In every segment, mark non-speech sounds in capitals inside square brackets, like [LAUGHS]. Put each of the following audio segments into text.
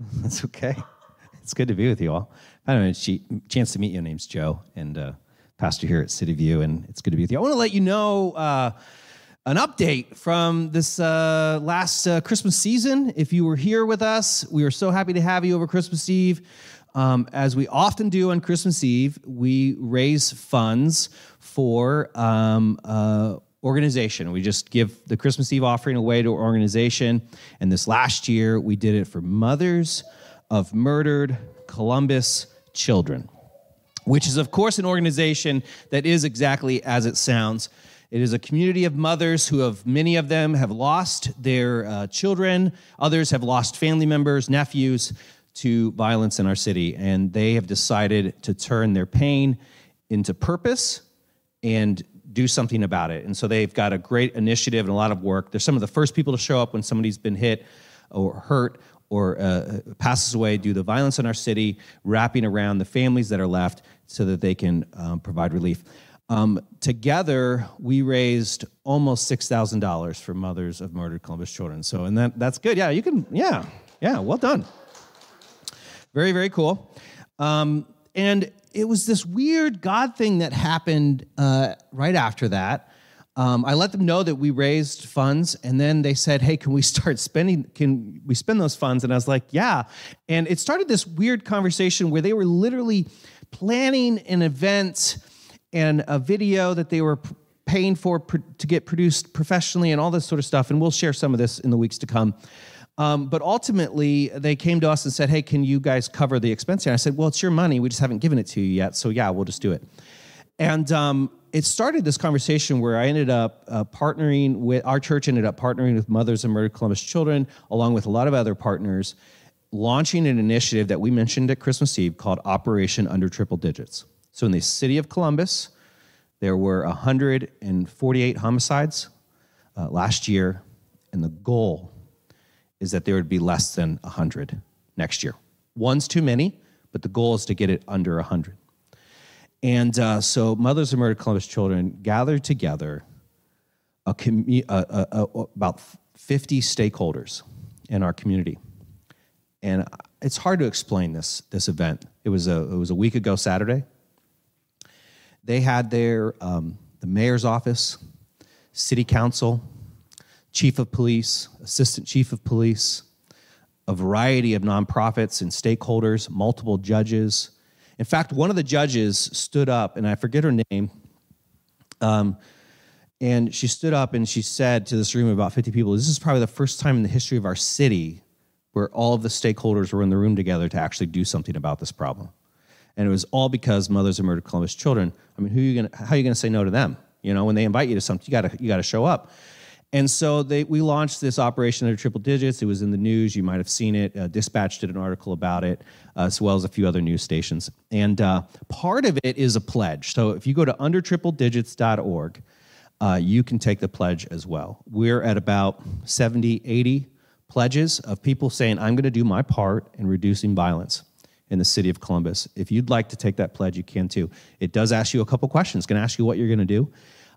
[LAUGHS] That's okay. It's good to be with you all. I don't know, she, chance to meet you. Name's Joe, and uh, pastor here at City View, and it's good to be with you. I want to let you know uh, an update from this uh, last uh, Christmas season. If you were here with us, we were so happy to have you over Christmas Eve. Um, as we often do on Christmas Eve, we raise funds for um, uh, organization. We just give the Christmas Eve offering away to organization. And this last year, we did it for mothers of murdered Columbus children, which is, of course, an organization that is exactly as it sounds. It is a community of mothers who have, many of them have lost their uh, children, others have lost family members, nephews to violence in our city. And they have decided to turn their pain into purpose and do something about it. And so they've got a great initiative and a lot of work. They're some of the first people to show up when somebody's been hit or hurt or uh, passes away due to violence in our city, wrapping around the families that are left so that they can um, provide relief. Um, together, we raised almost six thousand dollars for mothers of murdered Columbus children. So, and that that's good. Yeah, you can. Yeah, yeah. Well done. Very, very cool. Um, and it was this weird God thing that happened uh, right after that. Um, I let them know that we raised funds, and then they said, "Hey, can we [LAUGHS] start spending? Can we spend those funds?" And I was like, "Yeah." And it started this weird conversation where they were literally planning an event and a video that they were paying for to get produced professionally, and all this sort of stuff. And we'll share some of this in the weeks to come. Um, but ultimately, they came to us and said, "Hey, can you guys cover the expense?" And I said, "Well, it's your money. We just haven't given it to you yet. So yeah, we'll just do it." And um, it started this conversation where I ended up uh, partnering with our church. Ended up partnering with Mothers of Murdered Columbus Children, along with a lot of other partners, launching an initiative that we mentioned at Christmas Eve called Operation Under Triple Digits. So in the city of Columbus, there were 148 homicides uh, last year, and the goal is that there would be less than 100 next year. One's too many, but the goal is to get it under 100. And uh, so, Mothers of Murdered Columbus Children gathered together a commu- uh, uh, about 50 stakeholders in our community. And it's hard to explain this, this event. It was, a, it was a week ago Saturday. They had their, um, the mayor's office, city council, chief of police, assistant chief of police, a variety of nonprofits and stakeholders, multiple judges. In fact, one of the judges stood up, and I forget her name. Um, and she stood up and she said to this room of about 50 people, This is probably the first time in the history of our city where all of the stakeholders were in the room together to actually do something about this problem. And it was all because mothers of murdered Columbus children. I mean, who are you gonna, how are you going to say no to them? You know, when they invite you to something, you got to you got to show up. And so they, we launched this operation under triple digits. It was in the news. You might have seen it. Uh, Dispatch did an article about it, uh, as well as a few other news stations. And uh, part of it is a pledge. So if you go to undertripledigits.org, uh, you can take the pledge as well. We're at about 70, 80 pledges of people saying, I'm going to do my part in reducing violence in the city of Columbus. If you'd like to take that pledge, you can too. It does ask you a couple questions. It's going to ask you what you're going to do.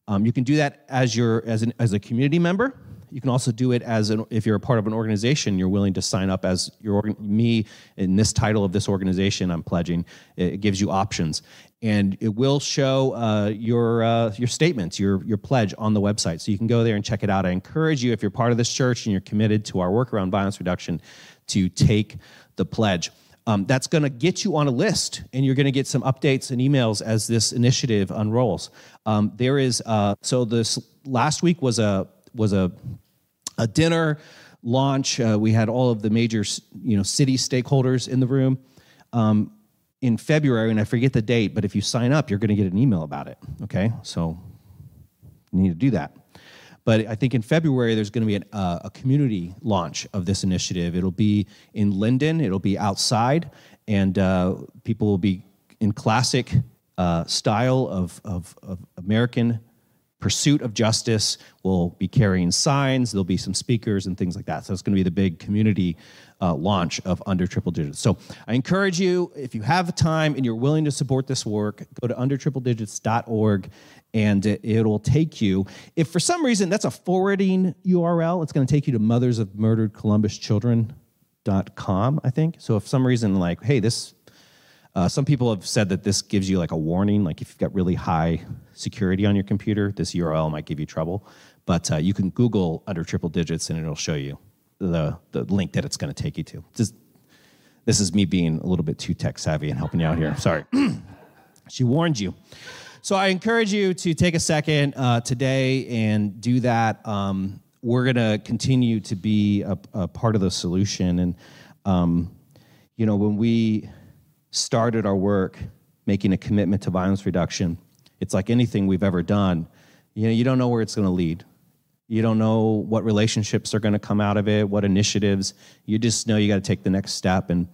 Um, you can do that as your as an as a community member. You can also do it as an if you're a part of an organization. You're willing to sign up as your me in this title of this organization. I'm pledging. It gives you options, and it will show uh, your uh, your statements, your your pledge on the website. So you can go there and check it out. I encourage you if you're part of this church and you're committed to our work around violence reduction, to take the pledge. Um, that's going to get you on a list, and you're going to get some updates and emails as this initiative unrolls. Um, there is uh, so this last week was a was a a dinner launch. Uh, we had all of the major you know city stakeholders in the room. Um, in February, and I forget the date, but if you sign up, you're going to get an email about it. Okay, so you need to do that. But I think in February, there's going to be an, uh, a community launch of this initiative. It'll be in Linden, it'll be outside, and uh, people will be in classic uh, style of, of, of American pursuit of justice. We'll be carrying signs, there'll be some speakers and things like that. So it's going to be the big community uh, launch of Under Triple Digits. So I encourage you, if you have time and you're willing to support this work, go to undertripledigits.org and it, will take you. If for some reason that's a forwarding URL, it's going to take you to Mothers of Murdered Columbus Children Dot com, I think. So if some reason like, hey, this, uh, some people have said that this gives you like a warning, like if you've got really high security on your computer, this URL might give you trouble. But uh, you can Google under triple digits and it'll show you the, the link that it's going to take you to. Just, this is me being a little bit too tech savvy and helping you out here. [LAUGHS] Sorry. [CLEARS THROAT] she warned you. So I encourage you to take a second uh, today and do that. Um, we're going to continue to be a, a, part of the solution. And, um, you know, when we started our work making a commitment to violence reduction, it's like anything we've ever done. You know, you don't know where it's going to lead. You don't know what relationships are going to come out of it, what initiatives. You just know you got to take the next step. And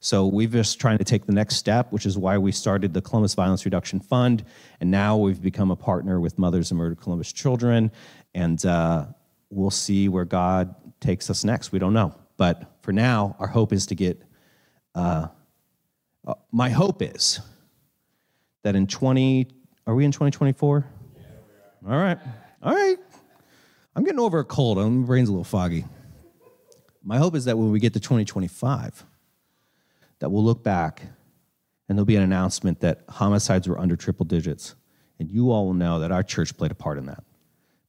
so we've just trying to take the next step, which is why we started the Columbus Violence Reduction Fund. And now we've become a partner with Mothers and Murdered Columbus Children. And uh, we'll see where God takes us next. We don't know. But for now, our hope is to get, uh, uh, my hope is that in 20, are we in 2024? Yeah, we are. All right. All right. I'm getting over a cold. My brain's a little foggy. My hope is that when we get to 2025, that we'll look back and there'll be an announcement that homicides were under triple digits. And you all will know that our church played a part in that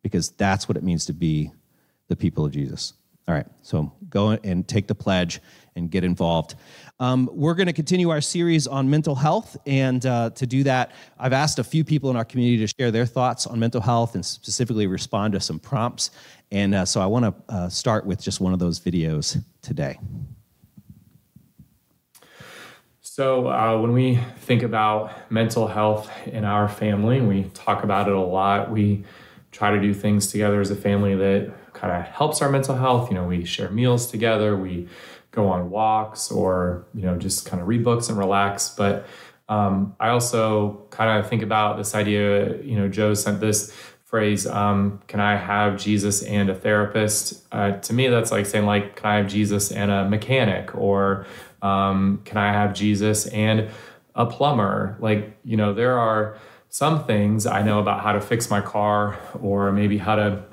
because that's what it means to be the people of Jesus. All right, so go and take the pledge and get involved. Um, we're going to continue our series on mental health, and uh, to do that, I've asked a few people in our community to share their thoughts on mental health and specifically respond to some prompts. And uh, so I want to uh, start with just one of those videos today. So, uh, when we think about mental health in our family, we talk about it a lot. We try to do things together as a family that kind of helps our mental health. You know, we share meals together, we go on walks, or, you know, just kind of read books and relax. But um, I also kind of think about this idea, you know, Joe sent this phrase, um, can I have Jesus and a therapist? Uh, to me, that's like saying, like, can I have Jesus and a mechanic? Or um, can I have Jesus and a plumber? Like, you know, there are some things I know about how to fix my car or maybe how to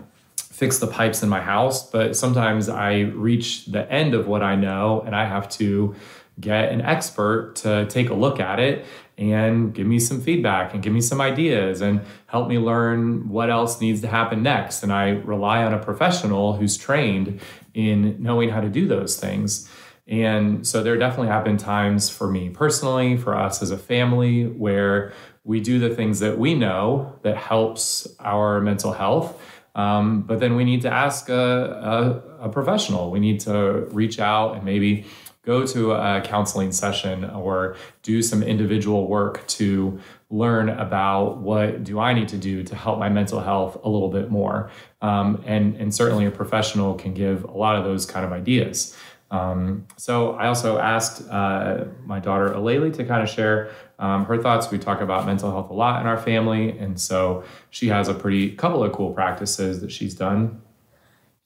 fix the pipes in my house, but sometimes I reach the end of what I know and I have to get an expert to take a look at it and give me some feedback and give me some ideas and help me learn what else needs to happen next. And I rely on a professional who's trained in knowing how to do those things. And so there definitely have been times for me personally, for us as a family, where we do the things that we know that helps our mental health. Um, but then we need to ask a, a, a professional. We need to reach out and maybe go to a counseling session or do some individual work to learn about what do I need to do to help my mental health a little bit more. Um, and, and certainly a professional can give a lot of those kind of ideas. Um, so I also asked uh, my daughter Aleli to kind of share um, her thoughts. We talk about mental health a lot in our family, and so she has a pretty couple of cool practices that she's done.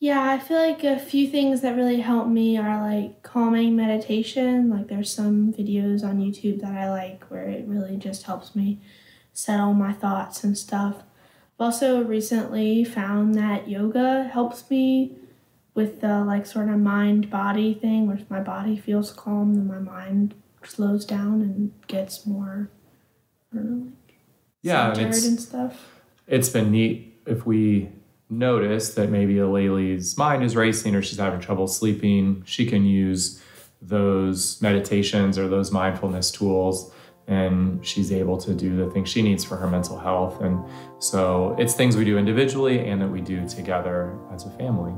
Yeah, I feel like a few things that really help me are like calming meditation. Like there's some videos on YouTube that I like where it really just helps me settle my thoughts and stuff. I've also recently found that yoga helps me with the like sort of mind body thing where if my body feels calm then my mind slows down and gets more I don't know like yeah and, and stuff. It's been neat if we notice that maybe Aleli's mind is racing or she's having trouble sleeping, she can use those meditations or those mindfulness tools and she's able to do the things she needs for her mental health. And so it's things we do individually and that we do together as a family.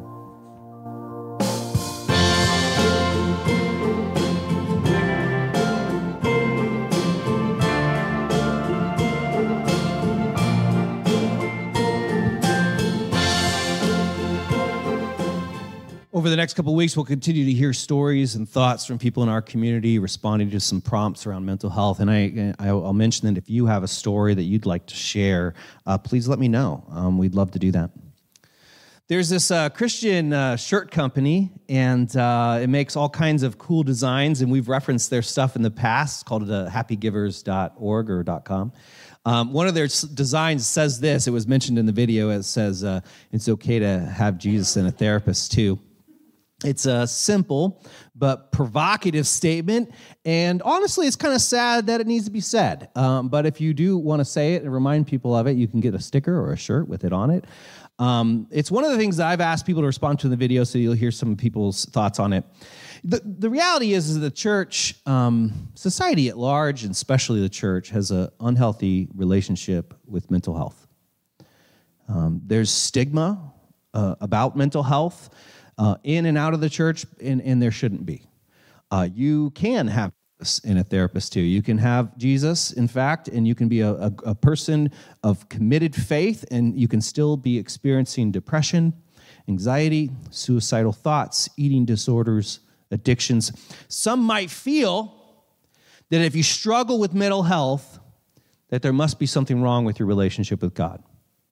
Over the next couple weeks, we'll continue to hear stories and thoughts from people in our community responding to some prompts around mental health. And I, I'll mention that if you have a story that you'd like to share, uh, please let me know. Um, we'd love to do that. There's this uh, Christian uh, shirt company, and uh, it makes all kinds of cool designs. And we've referenced their stuff in the past, called it uh, happygivers.org or .com. Um, one of their designs says this. It was mentioned in the video. It says, uh, "It's okay to have Jesus and a therapist too." It's a simple but provocative statement. And honestly, it's kind of sad that it needs to be said. Um, but if you do want to say it and remind people of it, you can get a sticker or a shirt with it on it. Um, it's one of the things that I've asked people to respond to in the video, so you'll hear some people's thoughts on it. The, the reality is, is the church, um, society at large, and especially the church, has an unhealthy relationship with mental health. Um, there's stigma uh, about mental health uh, in and out of the church, and, and there shouldn't be. Uh, you can have in a therapist too. You can have Jesus, in fact, and you can be a, a, a, person of committed faith, and you can still be experiencing depression, anxiety, suicidal thoughts, eating disorders, addictions. Some might feel that if you struggle with mental health, that there must be something wrong with your relationship with God.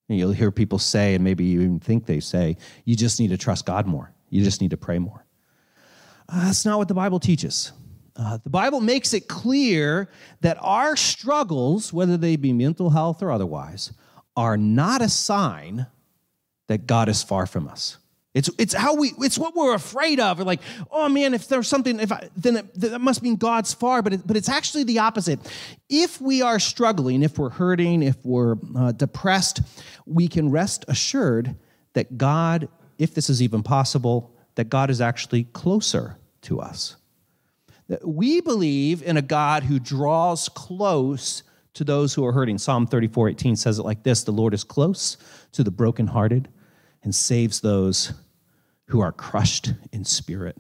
And you'll hear people say, and maybe you even think they say, you just need to trust God more. You just need to pray more. Uh, that's not what the Bible teaches. Uh, the Bible makes it clear that our struggles, whether they be mental health or otherwise, are not a sign that God is far from us. It's, it's how we it's what we're afraid of. We're like, oh man, if there's something, if I, then it, that must mean God's far. But it, but it's actually the opposite. If we are struggling, if we're hurting, if we're uh, depressed, we can rest assured that God if this is even possible, that God is actually closer to us. That we believe in a God who draws close to those who are hurting. Psalm 34 18 says it like this The Lord is close to the brokenhearted and saves those who are crushed in spirit.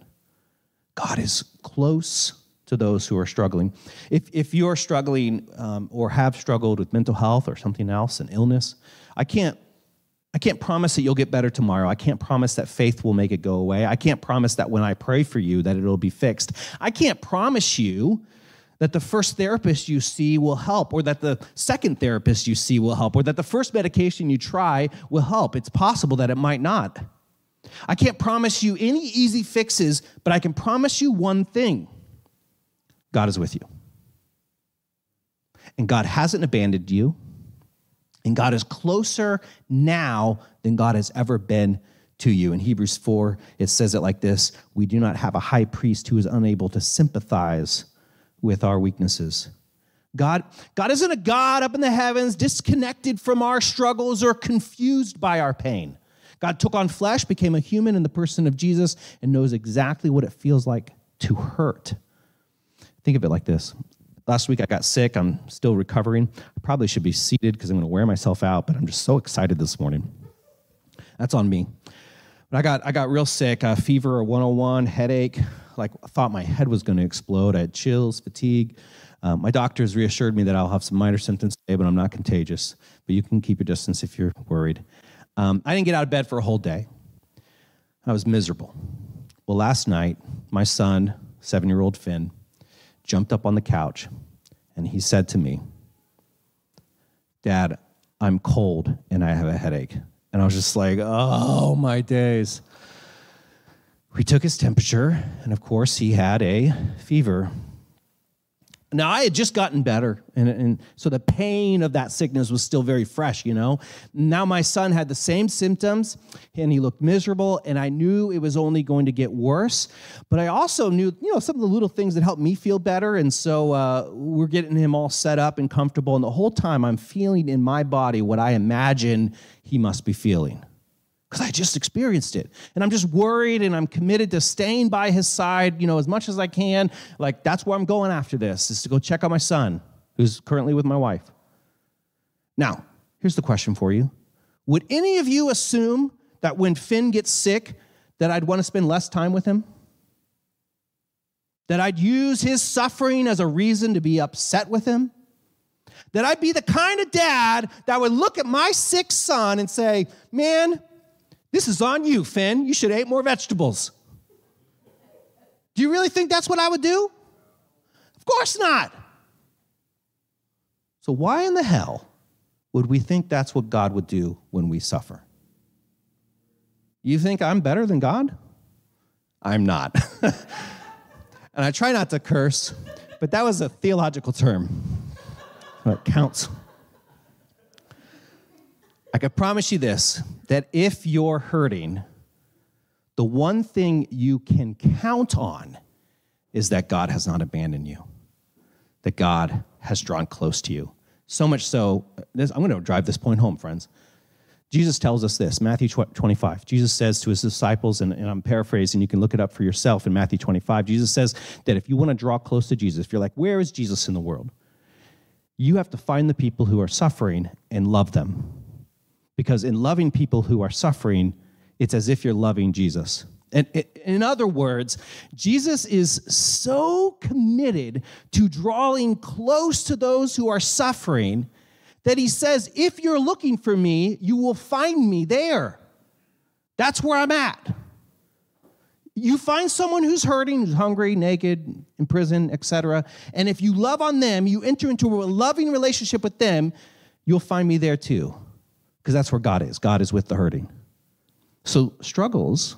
God is close to those who are struggling. If, if you're struggling um, or have struggled with mental health or something else, an illness, I can't I can't promise that you'll get better tomorrow. I can't promise that faith will make it go away. I can't promise that when I pray for you that it'll be fixed. I can't promise you that the first therapist you see will help or that the second therapist you see will help or that the first medication you try will help. It's possible that it might not. I can't promise you any easy fixes, but I can promise you one thing. God is with you. And God hasn't abandoned you. And God is closer now than God has ever been to you. In Hebrews 4, it says it like this We do not have a high priest who is unable to sympathize with our weaknesses. God, God isn't a God up in the heavens, disconnected from our struggles or confused by our pain. God took on flesh, became a human in the person of Jesus, and knows exactly what it feels like to hurt. Think of it like this Last week I got sick. I'm still recovering. I probably should be seated because I'm going to wear myself out, but I'm just so excited this morning. That's on me. But I got I got real sick. Uh, fever, a 101, headache. Like I thought my head was going to explode. I had chills, fatigue. Um, my doctors reassured me that I'll have some minor symptoms today, but I'm not contagious. But you can keep your distance if you're worried. Um, I didn't get out of bed for a whole day. I was miserable. Well, last night, my son, seven year old Finn, jumped up on the couch and he said to me, Dad, I'm cold and I have a headache. And I was just like, oh my days. We took his temperature, and of course, he had a fever. Now, I had just gotten better, and, and, so the pain of that sickness was still very fresh, you know. Now, my son had the same symptoms, and he looked miserable, and I knew it was only going to get worse. But I also knew, you know, some of the little things that helped me feel better, and so uh, we're getting him all set up and comfortable. And the whole time, I'm feeling in my body what I imagine he must be feeling because I just experienced it. And I'm just worried and I'm committed to staying by his side, you know, as much as I can. Like that's where I'm going after this, is to go check on my son, who's currently with my wife. Now, here's the question for you. Would any of you assume that when Finn gets sick, that I'd want to spend less time with him? That I'd use his suffering as a reason to be upset with him? That I'd be the kind of dad that would look at my sick son and say, Man, this is on you, Finn. You should have ate more vegetables. Do you really think that's what I would do? Of course not. So, why in the hell would we think that's what God would do when we suffer? You think I'm better than God? I'm not. [LAUGHS] and I try not to curse, but that was a theological term. It counts. I can promise you this that if you're hurting, the one thing you can count on is that God has not abandoned you, that God has drawn close to you. So much so, this, I'm going to drive this point home, friends. Jesus tells us this, Matthew 25. Jesus says to his disciples, and, and, I'm paraphrasing, you can look it up for yourself in Matthew 25. Jesus says that if you want to draw close to Jesus, if you're like, where is Jesus in the world? You have to find the people who are suffering and love them. Because in loving people who are suffering, it's as if you're loving Jesus. And in other words, Jesus is so committed to drawing close to those who are suffering that he says, If you're looking for me, you will find me there. That's where I'm at. You find someone who's hurting, who's hungry, naked, in prison, etc. And if you love on them, you enter into a loving relationship with them, you'll find me there too. Because that's where God is. God is with the hurting. So struggles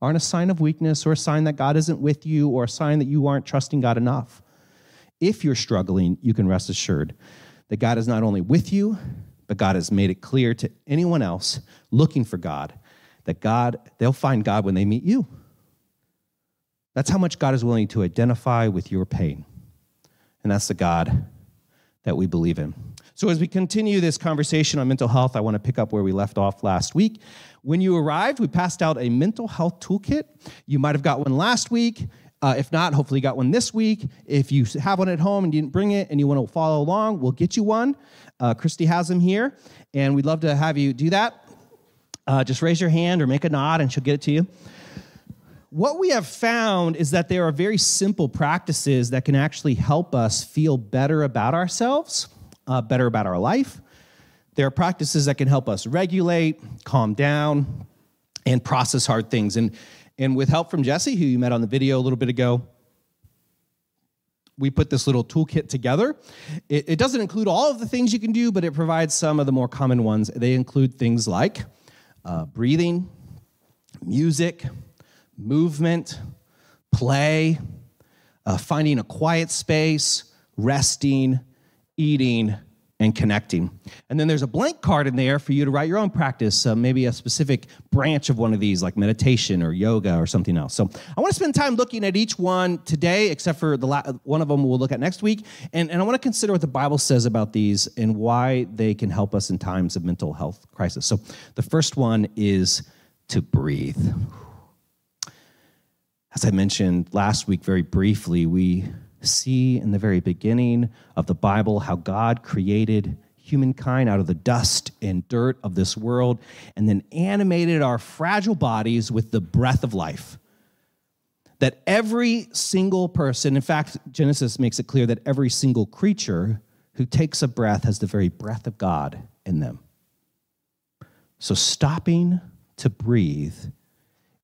aren't a sign of weakness or a sign that God isn't with you or a sign that you aren't trusting God enough. If you're struggling, you can rest assured that God is not only with you, but God has made it clear to anyone else looking for God that God, they'll find God when they meet you. That's how much God is willing to identify with your pain. And that's the God that we believe in. So, as we continue this conversation on mental health, I want to pick up where we left off last week. When you arrived, we passed out a mental health toolkit. You might have got one last week. Uh, if not, hopefully you got one this week. If you have one at home and you didn't bring it and you want to follow along, we'll get you one. Uh, Christy has them here, and we'd love to have you do that. Uh, just raise your hand or make a nod, and she'll get it to you. What we have found is that there are very simple practices that can actually help us feel better about ourselves uh, better about our life. There are practices that can help us regulate, calm down, and process hard things. And, and with help from Jesse, who you met on the video a little bit ago, we put this little toolkit together. It, it, doesn't include all of the things you can do, but it provides some of the more common ones. They include things like uh, breathing, music, movement, play, uh, finding a quiet space, resting, eating, and connecting. And then there's a blank card in there for you to write your own practice, uh, maybe a specific branch of one of these, like meditation or yoga or something else. So I want to spend time looking at each one today, except for the la- one of them we'll look at next week. And, and I want to consider what the Bible says about these and why they can help us in times of mental health crisis. So the first one is to breathe. As I mentioned last week, very briefly, we see in the very beginning of the Bible how God created humankind out of the dust and dirt of this world and then animated our fragile bodies with the breath of life. That every single person, in fact, Genesis makes it clear that every single creature who takes a breath has the very breath of God in them. So stopping to breathe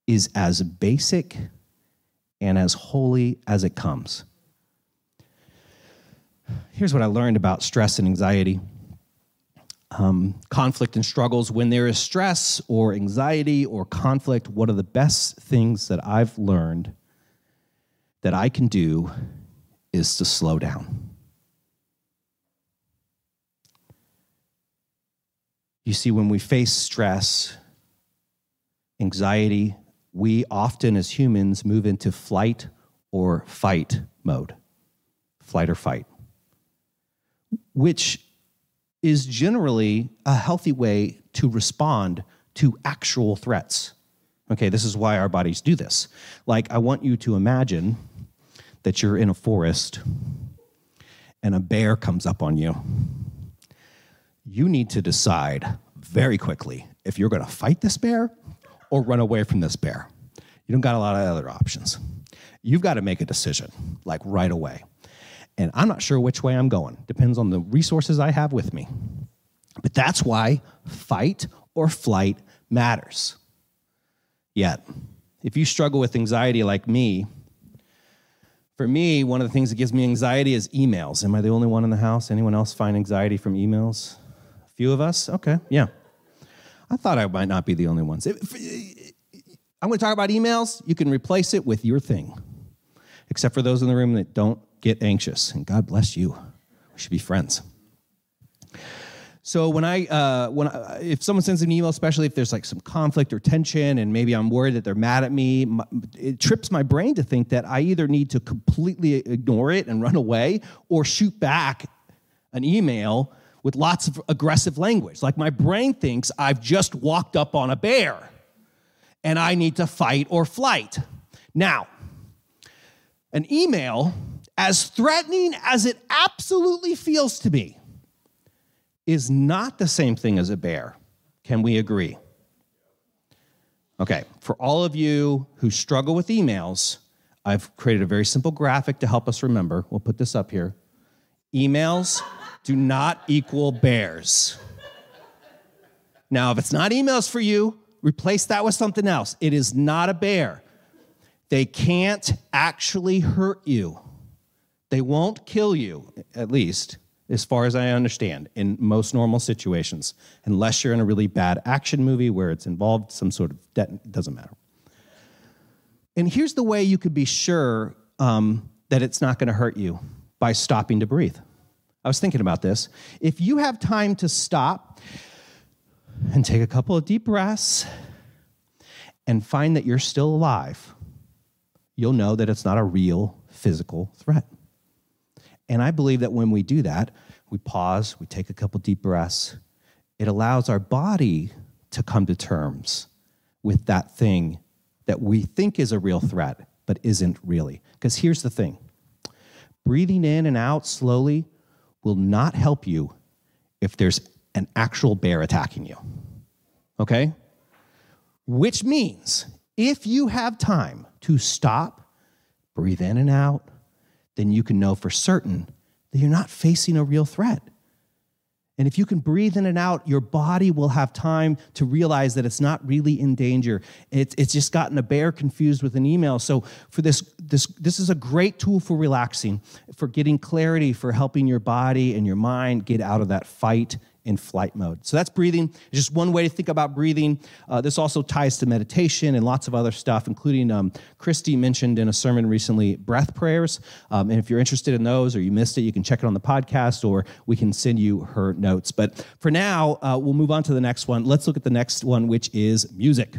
is as basic and as holy as it comes. Here's what I learned about stress and anxiety. Um, conflict and struggles. When there is stress or anxiety or conflict, one of the best things that I've learned that I can do is to slow down. You see, when we face stress, anxiety, we often as humans move into flight or fight mode. Flight or fight which is generally a healthy way to respond to actual threats. Okay, this is why our bodies do this. Like, I want you to imagine that you're in a forest and a bear comes up on you. You need to decide very quickly if you're to fight this bear or run away from this bear. You don't got a lot of other options. You've got to make a decision, like right away and I'm not sure which way I'm going. Depends on the resources I have with me. But that's why fight or flight matters. Yet, if you struggle with anxiety like me, for me, one of the things that gives me anxiety is emails. Am I the only one in the house? Anyone else find anxiety from emails? A few of us? Okay, yeah. I thought I might not be the only ones. I'm going to talk about emails. You can replace it with your thing, except for those in the room that don't get anxious. And God bless you. We should be friends. So when I uh, when I, if someone sends an email, especially if there's like some conflict or tension, and maybe I'm worried that they're mad at me, my, it trips my brain to think that I either need to completely ignore it and run away, or shoot back an email with lots of aggressive language. Like my brain thinks I've just walked up on a bear, and I need to fight or flight. Now, an email, as threatening as it absolutely feels to me is not the same thing as a bear. Can we agree? Okay, for all of you who struggle with emails, I've created a very simple graphic to help us remember. We'll put this up here. Emails do not equal bears. Now, if it's not emails for you, replace that with something else. It is not a bear. They can't actually hurt you. They won't kill you, at least as far as I understand, in most normal situations, unless you're in a really bad action movie where it's involved some sort of debt, doesn't matter. And here's the way you could be sure um, that it's not going to hurt you by stopping to breathe. I was thinking about this. If you have time to stop and take a couple of deep breaths and find that you're still alive, you'll know that it's not a real physical threat. And I believe that when we do that, we pause, we take a couple deep breaths, it allows our body to come to terms with that thing that we think is a real threat, but isn't really. Because here's the thing breathing in and out slowly will not help you if there's an actual bear attacking you. Okay? Which means if you have time to stop, breathe in and out, then you can know for certain that you're not facing a real threat. And if you can breathe in and out, your body will have time to realize that it's not really in danger. It's, it's just gotten a bear confused with an email. So for this, this, this is a great tool for relaxing, for getting clarity, for helping your body and your mind get out of that fight in flight mode. So that's breathing. It's just one way to think about breathing. Uh, this also ties to meditation and lots of other stuff, including um, Christy mentioned in a sermon recently breath prayers. Um, and if you're interested in those or you missed it, you can check it on the podcast or we can send you her notes. But for now, uh, we'll move on to the next one. Let's look at the next one, which is music.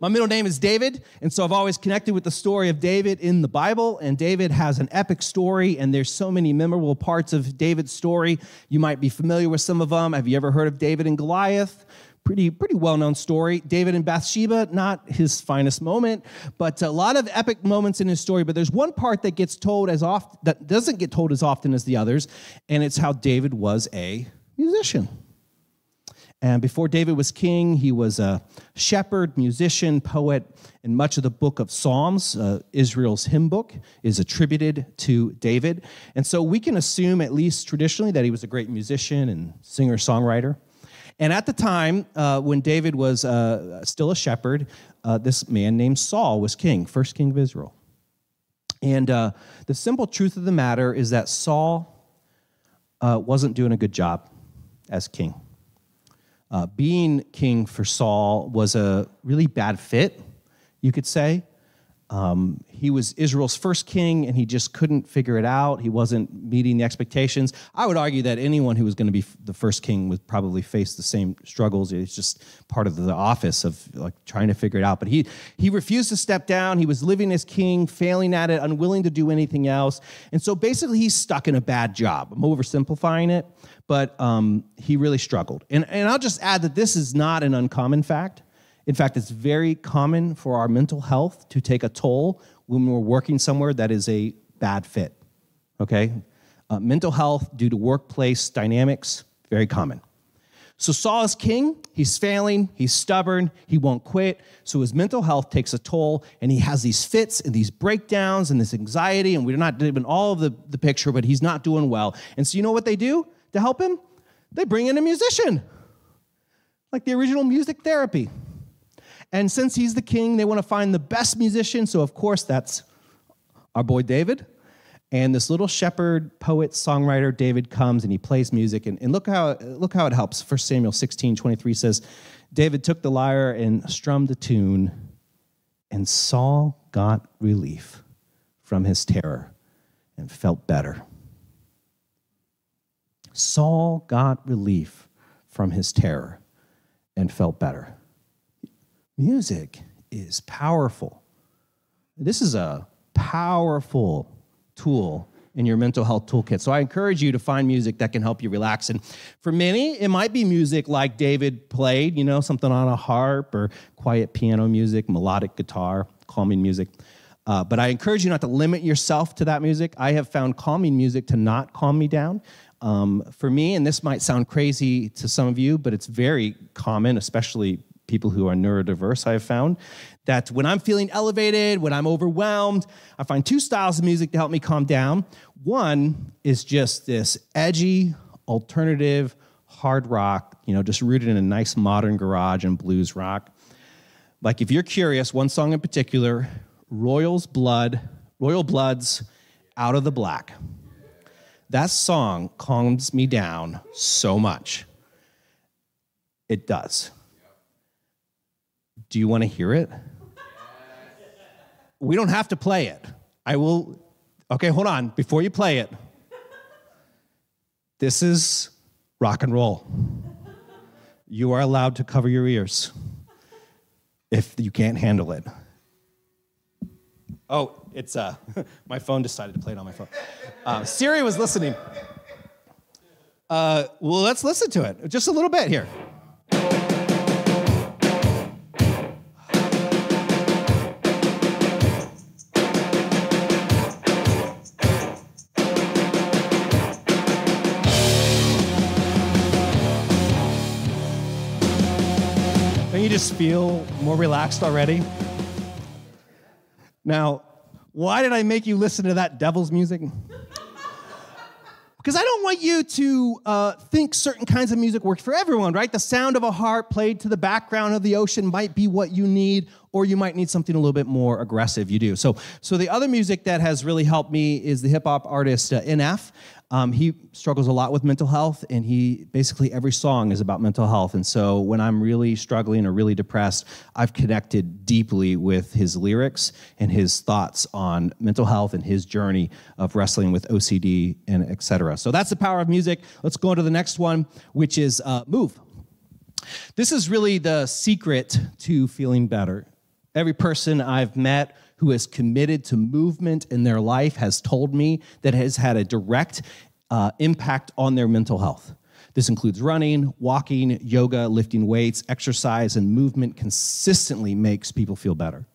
My middle name is David, and so I've always connected with the story of David in the Bible. And David has an epic story, and there's so many memorable parts of David's story. You might be familiar with some of them. Have you ever heard of David and Goliath? Pretty, pretty well-known story. David and Bathsheba, not his finest moment, but a lot of epic moments in his story. But there's one part that gets told as often that doesn't get told as often as the others, and it's how David was a musician. And before David was king, he was a shepherd, musician, poet, and much of the book of Psalms, uh, Israel's hymn book, is attributed to David. And so we can assume, at least traditionally, that he was a great musician and singer songwriter. And at the time uh, when David was uh, still a shepherd, uh, this man named Saul was king, first king of Israel. And uh, the simple truth of the matter is that Saul uh, wasn't doing a good job as king. Uh, being king for Saul was a really bad fit, you could say. Um, he was Israel's first king, and he just couldn't figure it out. He wasn't meeting the expectations. I would argue that anyone who was going to be the first king would probably face the same struggles. It's just part of the office of like trying to figure it out. But he he refused to step down. He was living as king, failing at it, unwilling to do anything else. And so basically, he's stuck in a bad job. I'm oversimplifying it, but um, he really struggled. And and I'll just add that this is not an uncommon fact. In fact, it's very common for our mental health to take a toll when we're working somewhere that is a bad fit. Okay? Uh, mental health due to workplace dynamics, very common. So Saul is king, he's failing, he's stubborn, he won't quit. So his mental health takes a toll, and he has these fits and these breakdowns and this anxiety, and we're not giving all of the, the picture, but he's not doing well. And so you know what they do to help him? They bring in a musician, like the original music therapy. And since he's the king, they want to find the best musician. So, of course, that's our boy David. And this little shepherd, poet, songwriter, David comes and he plays music. And, and look, how, look how it helps. 1 Samuel 16 23 says, David took the lyre and strummed a tune, and Saul got relief from his terror and felt better. Saul got relief from his terror and felt better. Music is powerful. This is a powerful tool in your mental health toolkit. So I encourage you to find music that can help you relax. And for many, it might be music like David played, you know, something on a harp or quiet piano music, melodic guitar, calming music. Uh, but I encourage you not to limit yourself to that music. I have found calming music to not calm me down. Um, for me, and this might sound crazy to some of you, but it's very common, especially people who are neurodiverse, I have found that when I'm feeling elevated, when I'm overwhelmed, I find two styles of music to help me calm down. One is just this edgy, alternative, hard rock, you know, just rooted in a nice modern garage and blues rock. Like if you're curious, one song in particular, Royal's Blood, Royal Blood's Out of the Black. That song calms me down so much. It does. Do you want to hear it? We don't have to play it. I will. Okay, hold on. Before you play it, this is rock and roll. You are allowed to cover your ears if you can't handle it. Oh, it's uh, [LAUGHS] my phone decided to play it on my phone. Uh, Siri was listening. Uh, well, let's listen to it just a little bit here. Don't you just feel more relaxed already? Now, why did I make you listen to that devil's music? Because I don't want you to uh, think certain kinds of music work for everyone, right? The sound of a harp played to the background of the ocean might be what you need, or you might need something a little bit more aggressive. You do. So, so the other music that has really helped me is the hip hop artist uh, NF. Um, he struggles a lot with mental health, and he basically every song is about mental health. And so when I'm really struggling or really depressed, I've connected deeply with his lyrics and his thoughts on mental health and his journey of wrestling with OCD and etc. So that's the power of music. Let's go on to the next one, which is uh, move. This is really the secret to feeling better. Every person I've met who is committed to movement in their life has told me that has had a direct uh, impact on their mental health. This includes running, walking, yoga, lifting weights, exercise, and movement consistently makes people feel better.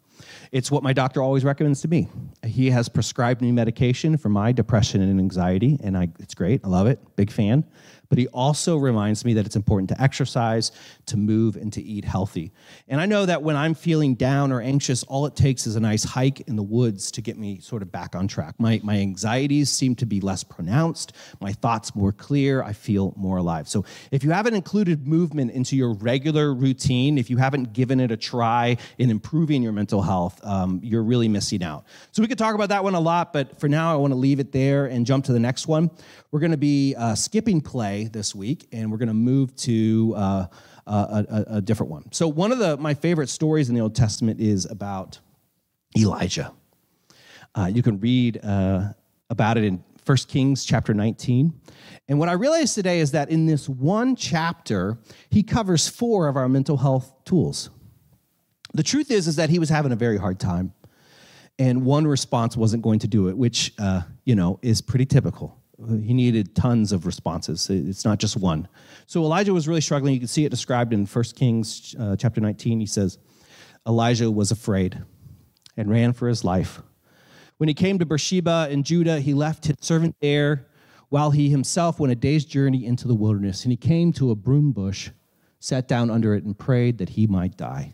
It's what my doctor always recommends to me. He has prescribed me medication for my depression and anxiety, and I, it's great. I love it. Big fan but he also reminds me that it's important to exercise, to move, and to eat healthy. And I know that when I'm feeling down or anxious, all it takes is a nice hike in the woods to get me sort of back on track. My, my anxieties seem to be less pronounced, my thoughts more clear, I feel more alive. So if you haven't included movement into your regular routine, if you haven't given it a try in improving your mental health, um, you're really missing out. So we could talk about that one a lot, but for now, I want to leave it there and jump to the next one. We're going to be uh, skipping play this week, and we're going to move to uh, a, a, a, different one. So, one of the my favorite stories in the Old Testament is about Elijah. Uh, you can read uh, about it in 1 Kings chapter 19. And what I realized today is that in this one chapter, he covers four of our mental health tools. The truth is, is that he was having a very hard time, and one response wasn't going to do it, which uh, you know is pretty typical he needed tons of responses. It's not just one. So Elijah was really struggling. You can see it described in 1 Kings uh, chapter 19. He says, Elijah was afraid and ran for his life. When he came to Beersheba in Judah, he left his servant there while he himself went a day's journey into the wilderness. And he came to a broom bush, sat down under it, and prayed that he might die.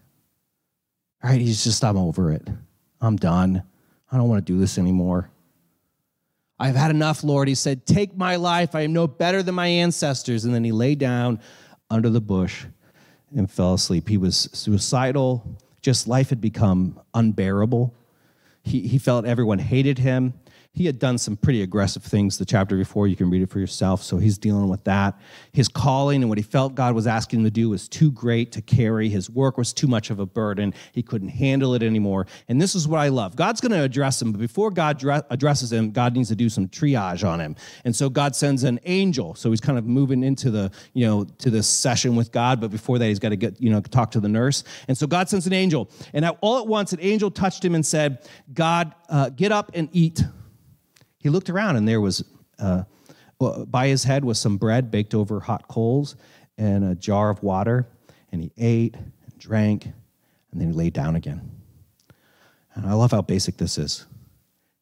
All right, he's just, I'm over it. I'm done. I don't want to do this anymore. I've had enough, Lord. He said, Take my life. I am no better than my ancestors. And then he lay down under the bush and fell asleep. He was suicidal. Just life had become unbearable. He, he felt everyone hated him. He had done some pretty aggressive things the chapter before. You can read it for yourself. So he's dealing with that. His calling and what he felt God was asking him to do was too great to carry. His work was too much of a burden. He couldn't handle it anymore. And this is what I love God's going to address him, but before God addresses him, God needs to do some triage on him. And so God sends an angel. So he's kind of moving into the, you know, to this session with God, but before that, he's got to get, you know, talk to the nurse. And so God sends an angel. And all at once, an angel touched him and said, God, uh, get up and eat. He looked around, and there was uh, by his head was some bread baked over hot coals and a jar of water. And he ate and drank, and then he laid down again. And I love how basic this is.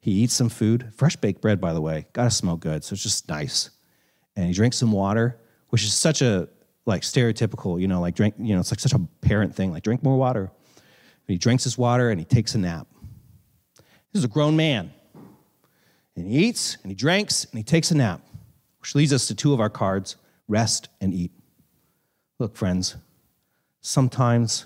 He eats some food, fresh baked bread, by the way, gotta smell good, so it's just nice. And he drinks some water, which is such a like stereotypical, you know, like drink, you know, it's like such a parent thing, like drink more water. And he drinks his water and he takes a nap. This is a grown man and he eats and he drinks and he takes a nap, which leads us to two of our cards rest and eat. Look, friends, sometimes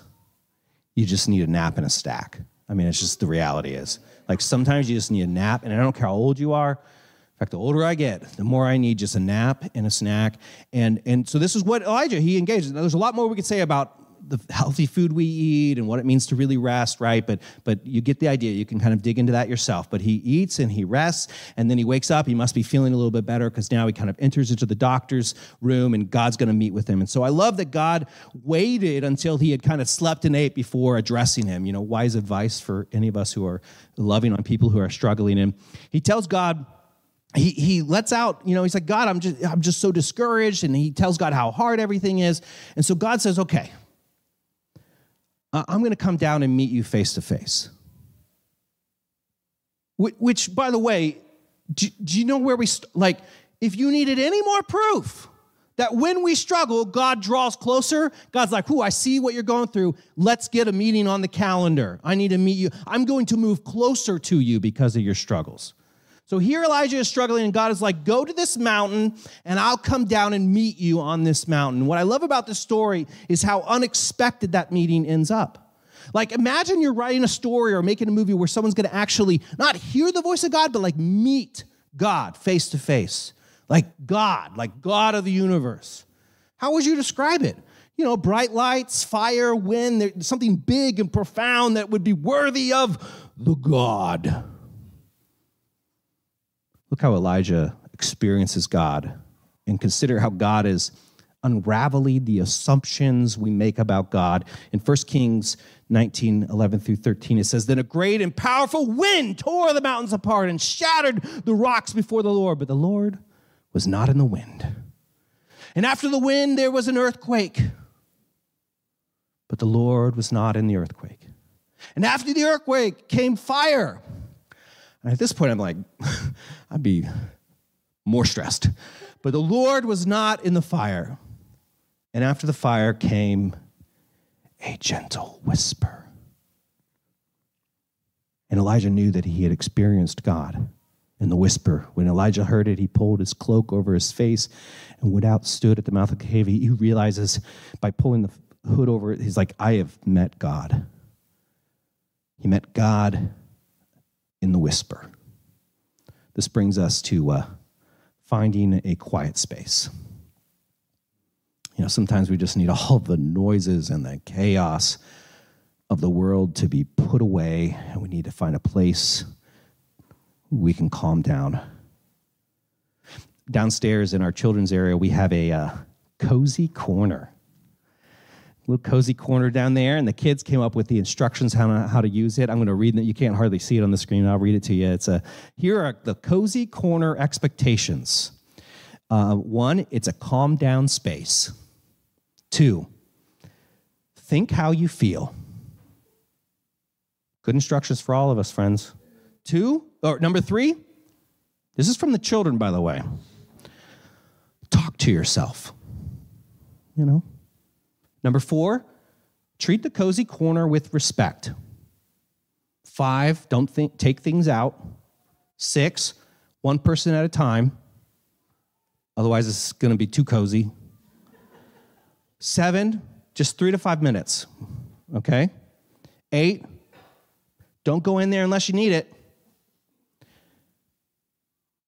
you just need a nap and a stack. I mean, it's just the reality is. Like sometimes you just need a nap, and I don't care how old you are. In fact, the older I get, the more I need just a nap and a snack. And and so this is what Elijah he engaged. Now, there's a lot more we could say about the healthy food we eat and what it means to really rest, right? But but you get the idea. You can kind of dig into that yourself. But he eats and he rests, and then he wakes up. He must be feeling a little bit better because now he kind of enters into the doctor's room, and God's going to meet with him. And so I love that God waited until he had kind of slept and ate before addressing him. You know, wise advice for any of us who are loving on people who are struggling. And he tells God he, he lets out, you know, he's like, God, I'm just, I'm just so discouraged. And he tells God how hard everything is. And so God says, okay, I'm going to come down and meet you face to face. Which, by the way, do, you know where we, st- like, if you needed any more proof that when we struggle, God draws closer, God's like, whoo, I see what you're going through. Let's get a meeting on the calendar. I need to meet you. I'm going to move closer to you because of your struggles. So here Elijah is struggling, and God is like, Go to this mountain, and I'll come down and meet you on this mountain. What I love about this story is how unexpected that meeting ends up. Like, imagine you're writing a story or making a movie where someone's gonna actually not hear the voice of God, but like meet God face to face. Like God, like God of the universe. How would you describe it? You know, bright lights, fire, wind, something big and profound that would be worthy of the God. Look how Elijah experiences God and consider how God is unraveling the assumptions we make about God. In 1 Kings 19, 11 through 13, it says, Then a great and powerful wind tore the mountains apart and shattered the rocks before the Lord, but the Lord was not in the wind. And after the wind, there was an earthquake, but the Lord was not in the earthquake. And after the earthquake came fire and at this point, I'm like, [LAUGHS] I'd be more stressed. But the Lord was not in the fire. And after the fire came a gentle whisper. And Elijah knew that he had experienced God in the whisper. When Elijah heard it, he pulled his cloak over his face and went out, stood at the mouth of the cave. He realizes by pulling the hood over he's like, I have met God. He met God in the whisper. This brings us to uh, finding a quiet space. You know, sometimes we just need all the noises and the chaos of the world to be put away, and we need to find a place we can calm down. Downstairs in our children's area, we have a uh, cozy corner little cozy corner down there, and the kids came up with the instructions how to, how to use it. I'm going to read it. You can't hardly see it on the screen. I'll read it to you. It's a here are the cozy corner expectations. Uh, one, it's a calm down space. Two, think how you feel. Good instructions for all of us, friends. Two, or number three, this is from the children, by the way. Talk to yourself. You know, Number four, treat the cozy corner with respect. Five, don't take things out. Six, one person at a time. Otherwise, it's going to be too cozy. Seven, just three to five minutes. Okay? Eight, don't go in there unless you need it.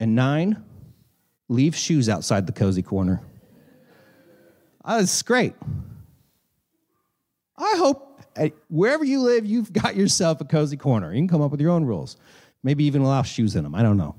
And nine, leave shoes outside the cozy corner. Uh, oh, that's great. I hope uh, wherever you live, you've [LAUGHS] got yourself a cozy corner. You can come up with your own rules. Maybe even allow shoes in them. I don't know.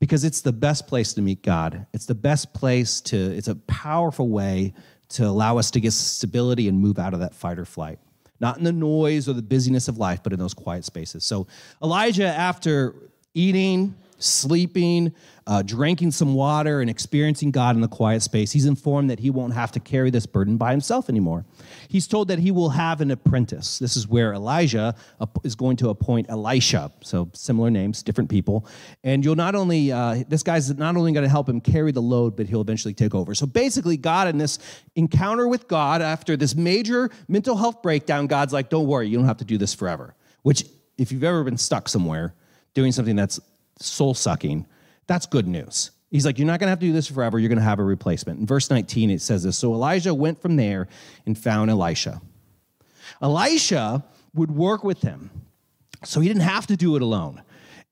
Because it's the best place to meet God. It's the best place to, it's a powerful way to allow us to get stability and move out of that fight or flight. Not in the noise or the busyness of life, but in those quiet spaces. So Elijah, after eating, sleeping, uh, drinking some water, and experiencing God in the quiet space, he's informed that he won't have to carry this burden by himself anymore. He's told that he will have an apprentice. This is where Elijah is going to appoint Elisha. So similar names, different people. And you'll not only, uh, this guy's not only going to help him carry the load, but he'll eventually take over. So basically, God, in this encounter with God, after this major mental health breakdown, God's like, don't worry, you don't have to do this forever. Which, if you've ever been stuck somewhere doing something that's soul sucking, that's good news. He's like, You're not going to have to do this forever. You're going to have a replacement. In verse 19, it says this So Elijah went from there and found Elisha. Elisha would work with him, so he didn't have to do it alone.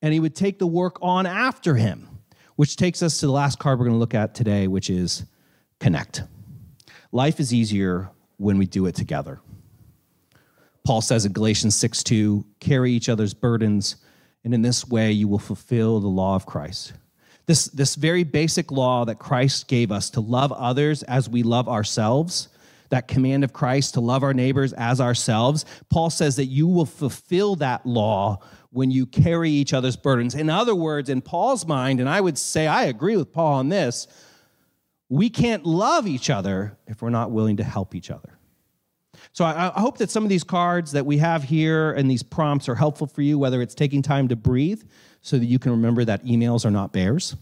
And he would take the work on after him, which takes us to the last card we're going to look at today, which is connect. Life is easier when we do it together. Paul says in Galatians 6 2, carry each other's burdens and in this way you will fulfill the law of Christ. This, this very basic law that Christ gave us to love others as we love ourselves, that command of Christ to love our neighbors as ourselves, Paul says that you will fulfill that law when you carry each other's burdens. In other words, in Paul's mind, and I would say I agree with Paul on this, we can't love each other if we're not willing to help each other. So I, I, hope that some of these cards that we have here and these prompts are helpful for you, whether it's taking time to breathe so that you can remember that emails are not bears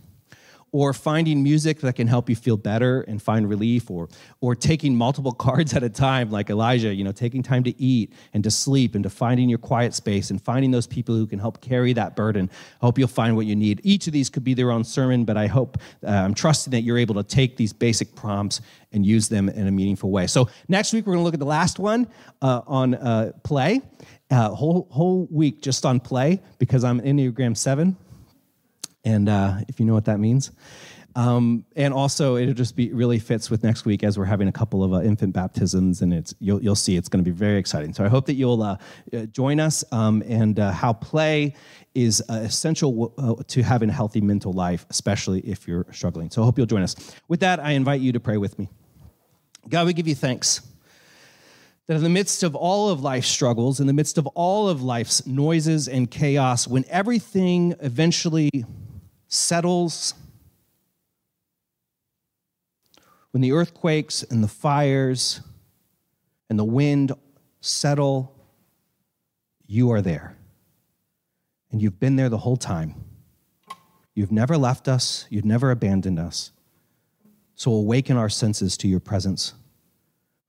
or finding music that can help you feel better and find relief or or taking multiple [LAUGHS] cards at a time like Elijah you know taking time to eat and to sleep and to finding your quiet space and finding those people who can help carry that burden. I hope you'll find what you need. Each of these could be their own sermon but I hope uh, I'm trusting that you're able to take these basic prompts and use them in a meaningful way. So next week we're going to look at the last one uh, on uh, play. Uh, whole whole week just on play because I'm Enneagram 7 and uh, if you know what that means. Um, and also, it'll just be really fits with next week as we're having a couple of uh, infant baptisms, and it's you'll you'll see it's going to be very exciting. So I hope that you'll uh, uh join us. Um, and uh, how play is uh, essential w- to having a healthy mental life, especially if you're struggling. So I hope you'll join us. With that, I invite you to pray with me. God, we give you thanks that in the midst of all of life's struggles, in the midst of all of life's noises and chaos, when everything eventually settles, when the earthquakes and the fires and the wind settle, you are there. And you've been there the whole time. You've never left us, you've never abandoned us. So awaken our senses to your presence.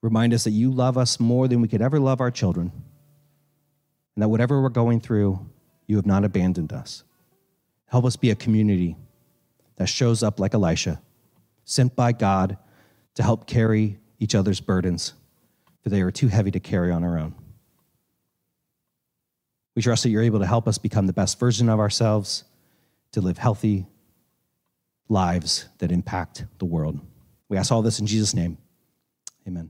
Remind us that you love us more than we could ever love our children, and that whatever we're going through, you have not abandoned us. Help us be a community that shows up like Elisha, sent by God to help carry each other's burdens, for they are too heavy to carry on our own. We trust that you're able to help us become the best version of ourselves, to live healthy lives that impact the world. We ask all this in Jesus' name. Amen.